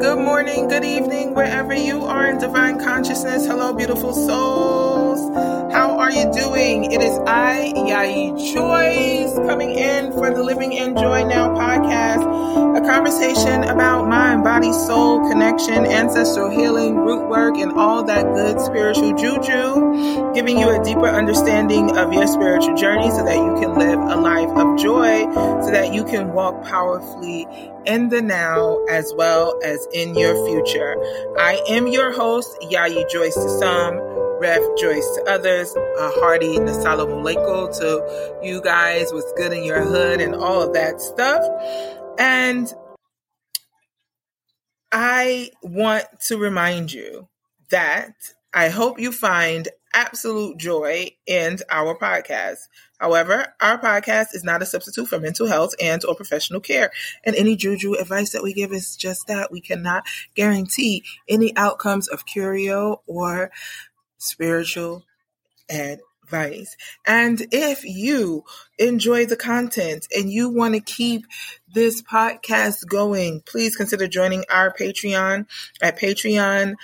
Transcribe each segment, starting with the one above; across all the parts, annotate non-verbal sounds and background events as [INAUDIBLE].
good morning, good evening, wherever you are in divine consciousness. Hello, beautiful souls. How are you doing? It is I, Yayi Joyce, coming in for the Living in Joy Now podcast, a conversation about mind, body, soul connection, ancestral healing, root work, and all that good spiritual juju, giving you a deeper understanding of your spiritual journey so that you can live a life of joy, so that you can walk powerfully in the now as well as in your future. I am your host, Yayi Joyce to some, Rev Joyce to others, a hearty Nasala Muleko to you guys, what's good in your hood and all of that stuff. And I want to remind you that I hope you find absolute joy in our podcast. However, our podcast is not a substitute for mental health and or professional care. And any juju advice that we give is just that. We cannot guarantee any outcomes of curio or spiritual advice. And if you enjoy the content and you want to keep this podcast going, please consider joining our Patreon at Patreon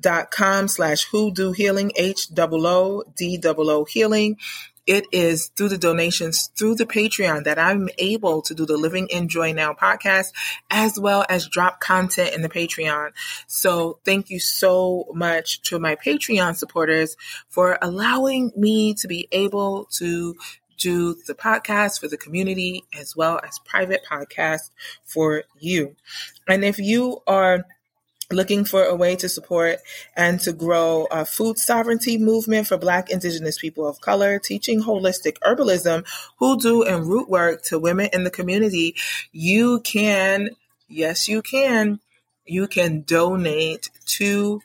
dot com slash hoodoo healing h double o d double o healing it is through the donations through the patreon that i'm able to do the living in joy now podcast as well as drop content in the patreon. So thank you so much to my patreon supporters for allowing me to be able to do the podcast for the community as well as private podcast for you. And if you are looking for a way to support and to grow a food sovereignty movement for Black, Indigenous people of color, teaching holistic herbalism, hoodoo, and root work to women in the community, you can, yes, you can, you can donate to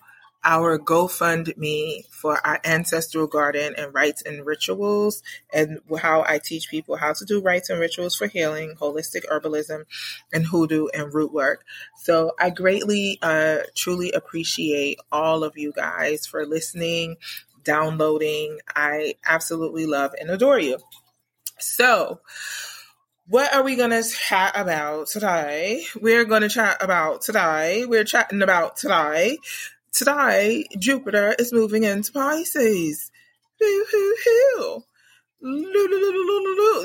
our GoFundMe for our ancestral garden and rites and rituals, and how I teach people how to do rites and rituals for healing, holistic herbalism, and hoodoo and root work. So I greatly, uh, truly appreciate all of you guys for listening, downloading. I absolutely love and adore you. So, what are we going to chat about today? We're going to chat about today. We're chatting about today Today, Jupiter is moving into Pisces.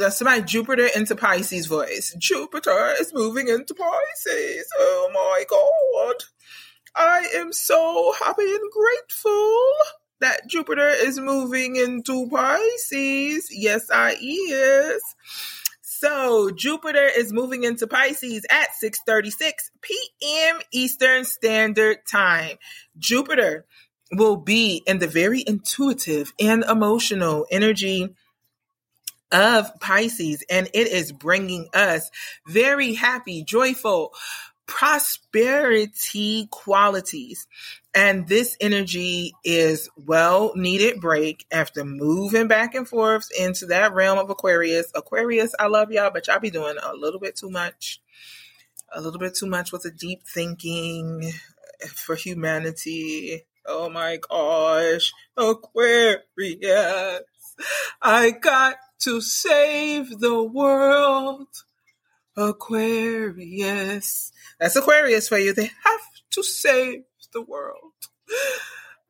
That's my Jupiter into Pisces voice. Jupiter is moving into Pisces. Oh my God. I am so happy and grateful that Jupiter is moving into Pisces. Yes, I is. So Jupiter is moving into Pisces at 6:36 p.m. Eastern Standard Time. Jupiter will be in the very intuitive and emotional energy of Pisces and it is bringing us very happy, joyful, prosperity qualities. And this energy is well needed break after moving back and forth into that realm of Aquarius. Aquarius, I love y'all, but y'all be doing a little bit too much. A little bit too much with the deep thinking for humanity. Oh my gosh. Aquarius. I got to save the world. Aquarius. That's Aquarius for you. They have to save the world.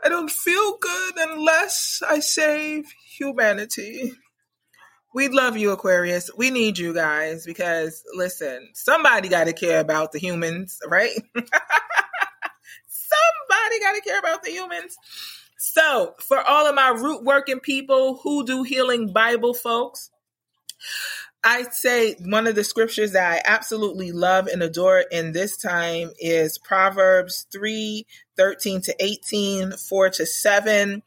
I don't feel good unless I save humanity. We love you, Aquarius. We need you guys because, listen, somebody got to care about the humans, right? [LAUGHS] somebody got to care about the humans. So, for all of my root working people, hoodoo healing Bible folks, I'd say one of the scriptures that I absolutely love and adore in this time is Proverbs 3 13 to 18, 4 to 7.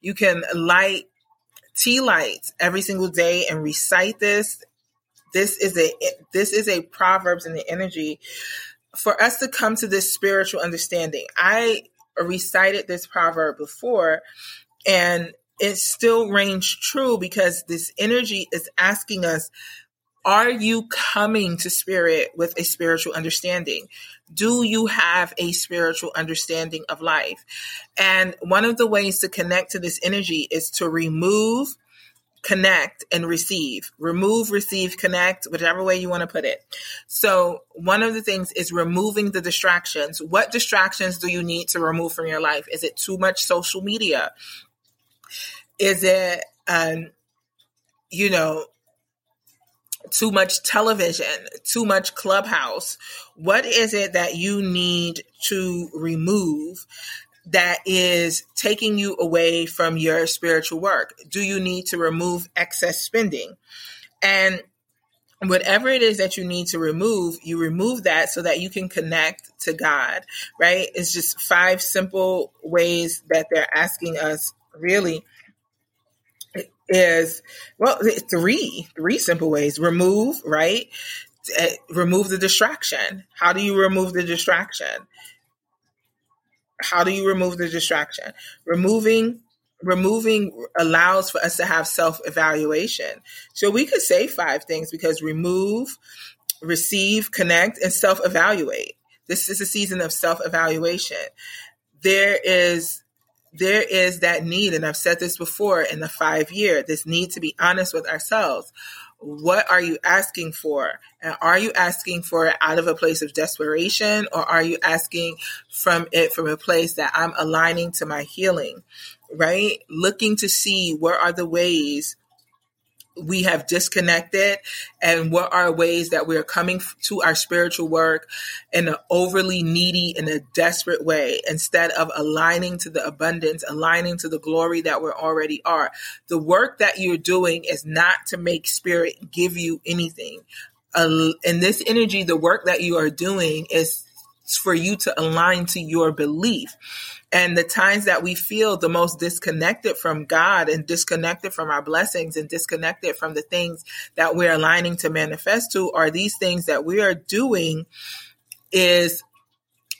You can light tea lights every single day and recite this. This is a this is a Proverbs and the energy for us to come to this spiritual understanding. I recited this proverb before and it still reigns true because this energy is asking us are you coming to spirit with a spiritual understanding? Do you have a spiritual understanding of life? And one of the ways to connect to this energy is to remove connect and receive. Remove, receive, connect, whichever way you want to put it. So, one of the things is removing the distractions. What distractions do you need to remove from your life? Is it too much social media? Is it, um, you know, too much television, too much clubhouse? What is it that you need to remove that is taking you away from your spiritual work? Do you need to remove excess spending? And whatever it is that you need to remove, you remove that so that you can connect to God, right? It's just five simple ways that they're asking us really is well three three simple ways. Remove right? Eh, remove the distraction. How do you remove the distraction? How do you remove the distraction? Removing removing allows for us to have self-evaluation. So we could say five things because remove receive connect and self-evaluate. This is a season of self-evaluation. There is there is that need, and I've said this before in the five year, this need to be honest with ourselves. What are you asking for? And are you asking for it out of a place of desperation or are you asking from it from a place that I'm aligning to my healing? Right? Looking to see where are the ways we have disconnected and what are ways that we are coming to our spiritual work in an overly needy in a desperate way instead of aligning to the abundance aligning to the glory that we already are. The work that you're doing is not to make spirit give you anything. Uh, in this energy the work that you are doing is for you to align to your belief. And the times that we feel the most disconnected from God and disconnected from our blessings and disconnected from the things that we're aligning to manifest to are these things that we are doing is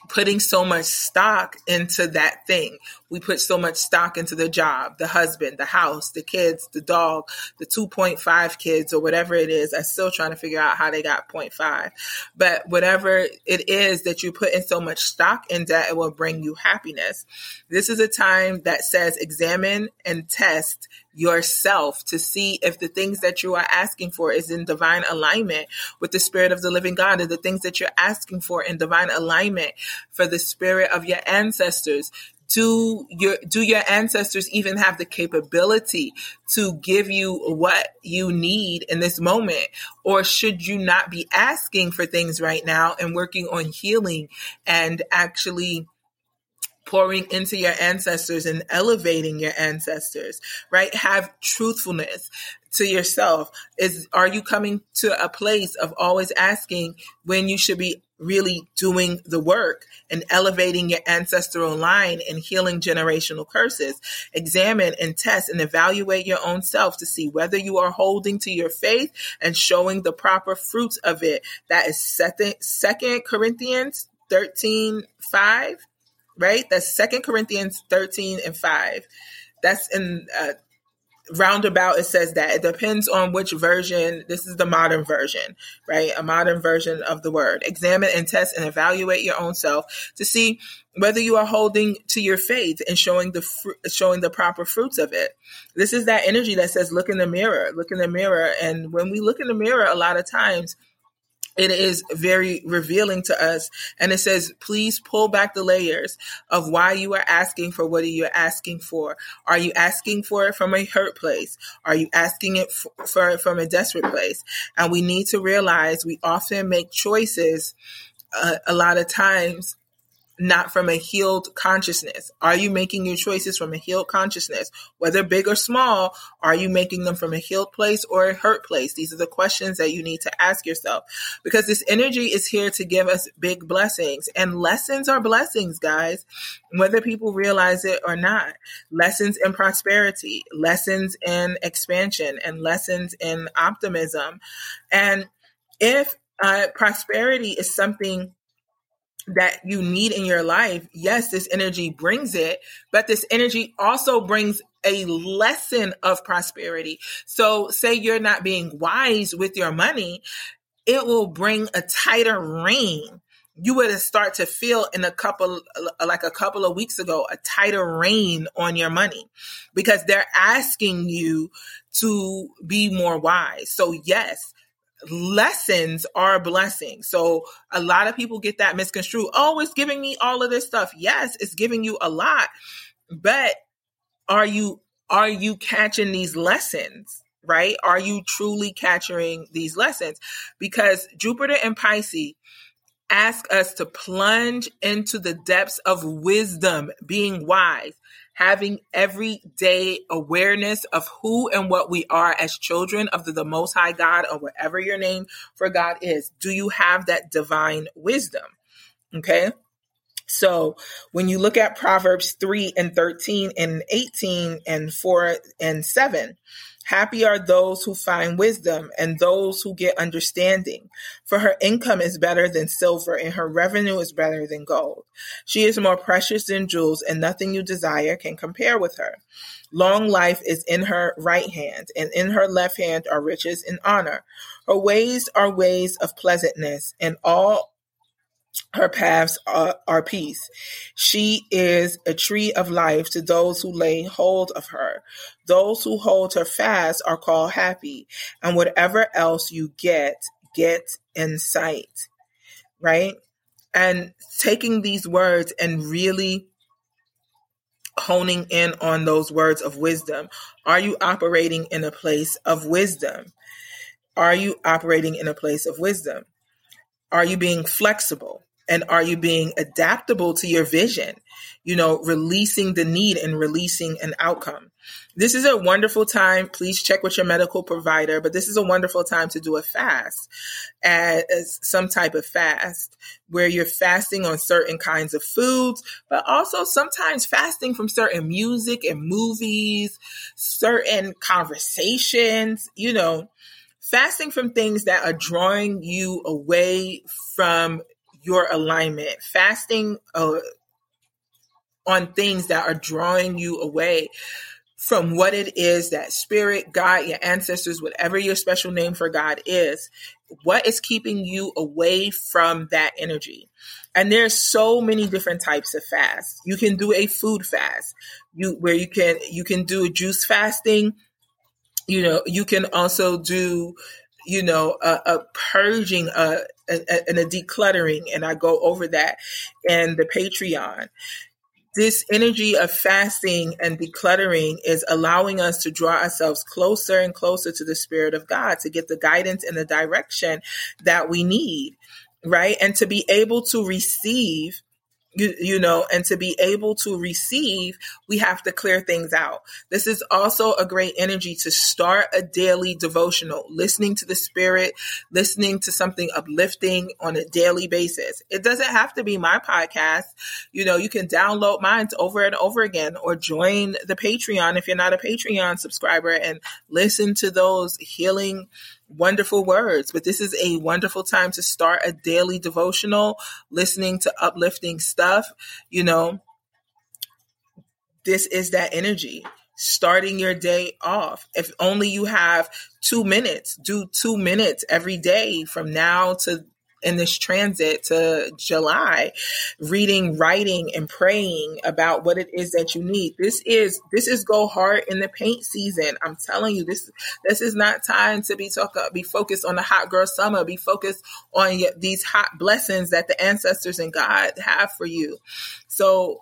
putting so much stock into that thing. We put so much stock into the job, the husband, the house, the kids, the dog, the 2.5 kids or whatever it is. I'm still trying to figure out how they got 0.5. But whatever it is that you put in so much stock in that, it will bring you happiness. This is a time that says examine and test yourself to see if the things that you are asking for is in divine alignment with the spirit of the living God and the things that you're asking for in divine alignment for the spirit of your ancestors. Do your do your ancestors even have the capability to give you what you need in this moment? Or should you not be asking for things right now and working on healing and actually pouring into your ancestors and elevating your ancestors, right? Have truthfulness to yourself. Is are you coming to a place of always asking when you should be really doing the work and elevating your ancestral line and healing generational curses. Examine and test and evaluate your own self to see whether you are holding to your faith and showing the proper fruits of it. That is second, second Corinthians 13, 5 right? That's Second Corinthians 13 and 5. That's in uh, roundabout it says that. It depends on which version this is the modern version right? A modern version of the word. Examine and test and evaluate your own self to see whether you are holding to your faith and showing the fr- showing the proper fruits of it. This is that energy that says look in the mirror look in the mirror. And when we look in the mirror a lot of times it is very revealing to us. And it says, please pull back the layers of why you are asking for what you are asking for. Are you asking for it from a hurt place? Are you asking it for it from a desperate place? And we need to realize we often make choices uh, a lot of times not from a healed consciousness? Are you making your choices from a healed consciousness? Whether big or small, are you making them from a healed place or a hurt place? These are the questions that you need to ask yourself because this energy is here to give us big blessings and lessons are blessings, guys, whether people realize it or not. Lessons in prosperity, lessons in expansion, and lessons in optimism. And if uh, prosperity is something that you need in your life, yes, this energy brings it, but this energy also brings a lesson of prosperity. So say you're not being wise with your money, it will bring a tighter rein you would start to feel in a couple like a couple of weeks ago a tighter rein on your money because they're asking you to be more wise so yes lessons are a blessing so a lot of people get that misconstrued. Oh it's giving me all of this stuff. Yes it's giving you a lot. But are you are you catching these lessons right? Are you truly capturing these lessons? Because jupiter and pisces ask us to plunge into the depths of wisdom, being wise, having everyday awareness of who and what we are as children of the, the Most High God or whatever your name for God is. Do you have that divine wisdom? Okay. So when you look at Proverbs 3 and 13 and 18 and 4 and 7, Happy are those who find wisdom and those who get understanding. For her income is better than silver and her revenue is better than gold. She is more precious than jewels and nothing you desire can compare with her. Long life is in her right hand and in her left hand are riches and honor. Her ways are ways of pleasantness and all her paths are, are, peace. She is a tree of life to those who lay hold of her. Those who hold her fast are called happy, and whatever else you get, get in sight. Right? And taking these words and really honing in on those words of wisdom. Are you operating in a place of wisdom? Are you operating in a place of wisdom? Are you being flexible? And are you being adaptable to your vision? You know, releasing the need and releasing an outcome. This is a wonderful time. Please check with your medical provider, but this is a wonderful time to do a fast as some type of fast where you're fasting on certain kinds of foods, but also sometimes fasting from certain music and movies, certain conversations, you know, fasting from things that are drawing you away from your alignment, fasting uh, on things that are drawing you away from what it is that spirit, God, your ancestors, whatever your special name for God is, what is keeping you away from that energy? And there's so many different types of fast. You can do a food fast, you where you can you can do a juice fasting. You know, you can also do you know, a, a purging, a, a, and a decluttering. And I go over that and the Patreon. This energy of fasting and decluttering is allowing us to draw ourselves closer and closer to the Spirit of God to get the guidance and the direction that we need, right? And to be able to receive you, you know, and to be able to receive, we have to clear things out. This is also a great energy to start a daily devotional, listening to the spirit, listening to something uplifting on a daily basis. It doesn't have to be my podcast. You know, you can download mine over and over again or join the Patreon if you're not a Patreon subscriber and listen to those healing wonderful words, but this is a wonderful time to start a daily devotional, listening to uplifting stuff. You know, this is that energy. Starting your day off. If only you have two minutes, do two minutes every day from now to in this transit to July, reading, writing, and praying about what it is that you need. This is this is go hard in the paint season. I'm telling you, this this is not time to be talk uh, be focused on the hot girl summer. Be focused on these hot blessings that the ancestors and God have for you. So,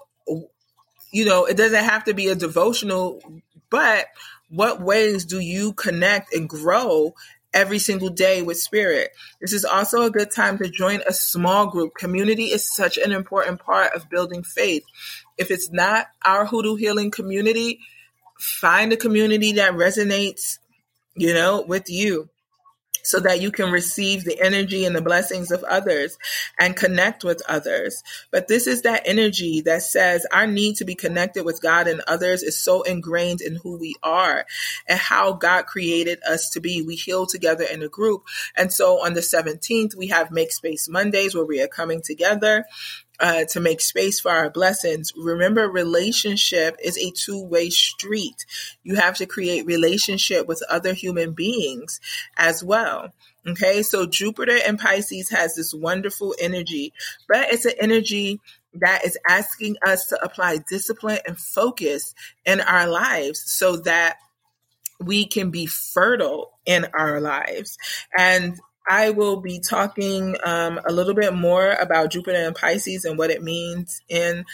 you know, it doesn't have to be a devotional, but what ways do you connect and grow every single day with spirit. This is also a good time to join a small group. Community is such an important part of building faith. If it's not our hoodoo healing community, find a community that resonates, you know, with you so that you can receive the energy and the blessings of others and connect with others. But this is that energy that says our need to be connected with God and others is so ingrained in who we are and how God created us to be. We heal together in a group. And so on the 17th, we have Make Space Mondays where we are coming together uh, to make space for our blessings. Remember, relationship is a two way street. You have to create relationship with other human beings as well. Okay, so Jupiter and Pisces has this wonderful energy, but it's an energy that is asking us to apply discipline and focus in our lives so that we can be fertile in our lives. And I will be talking um, a little bit more about Jupiter and Pisces and what it means in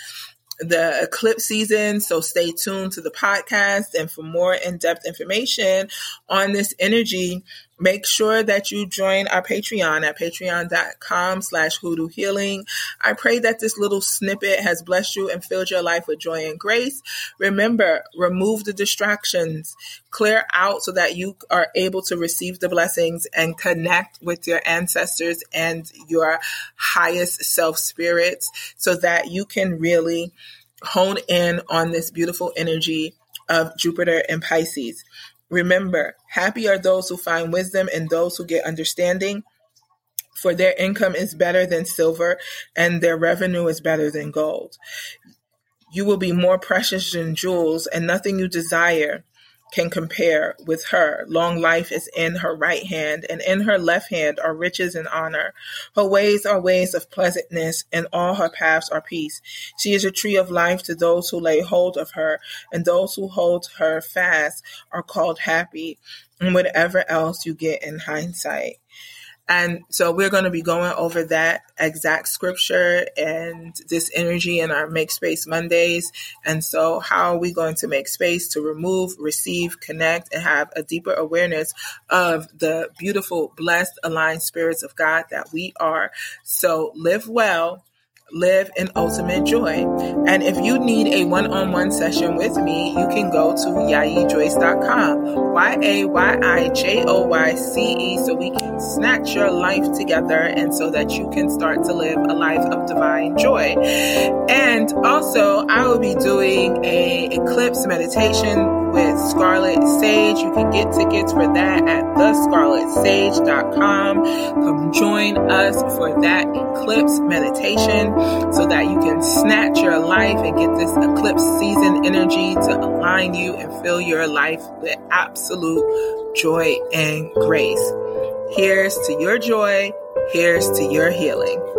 the eclipse season. So stay tuned to the podcast. And for more in depth information on this energy, make sure that you join our Patreon at patreon.com slash hoodoo healing. I pray that this little snippet has blessed you and filled your life with joy and grace. Remember, remove the distractions, clear out so that you are able to receive the blessings and connect with your ancestors and your highest self spirits so that you can really hone in on this beautiful energy of Jupiter and Pisces. Remember, happy are those who find wisdom and those who get understanding, for their income is better than silver and their revenue is better than gold. You will be more precious than jewels, and nothing you desire can compare with her. Long life is in her right hand, and in her left hand are riches and honor. Her ways are ways of pleasantness, and all her paths are peace. She is a tree of life to those who lay hold of her, and those who hold her fast are called happy, and whatever else you get in hindsight. And so we're going to be going over that exact scripture and this energy in our Make Space Mondays. And so, how are we going to make space to remove, receive, connect, and have a deeper awareness of the beautiful, blessed, aligned spirits of God that we are? So, live well live in ultimate joy. And if you need a one on one session with me, you can go to yayijoyce.com, Y A Y I J O Y C E, so we can snatch your life together and so that you can start to live a life of divine joy. And also, I will be doing a eclipse meditation with Scarlet Sage. You can get tickets for that at thescarletsage.com. Come join us for that eclipse meditation so that you can snatch your life and get this eclipse season energy to align you and fill your life with absolute joy and grace. Here's to your joy. Here's to your healing.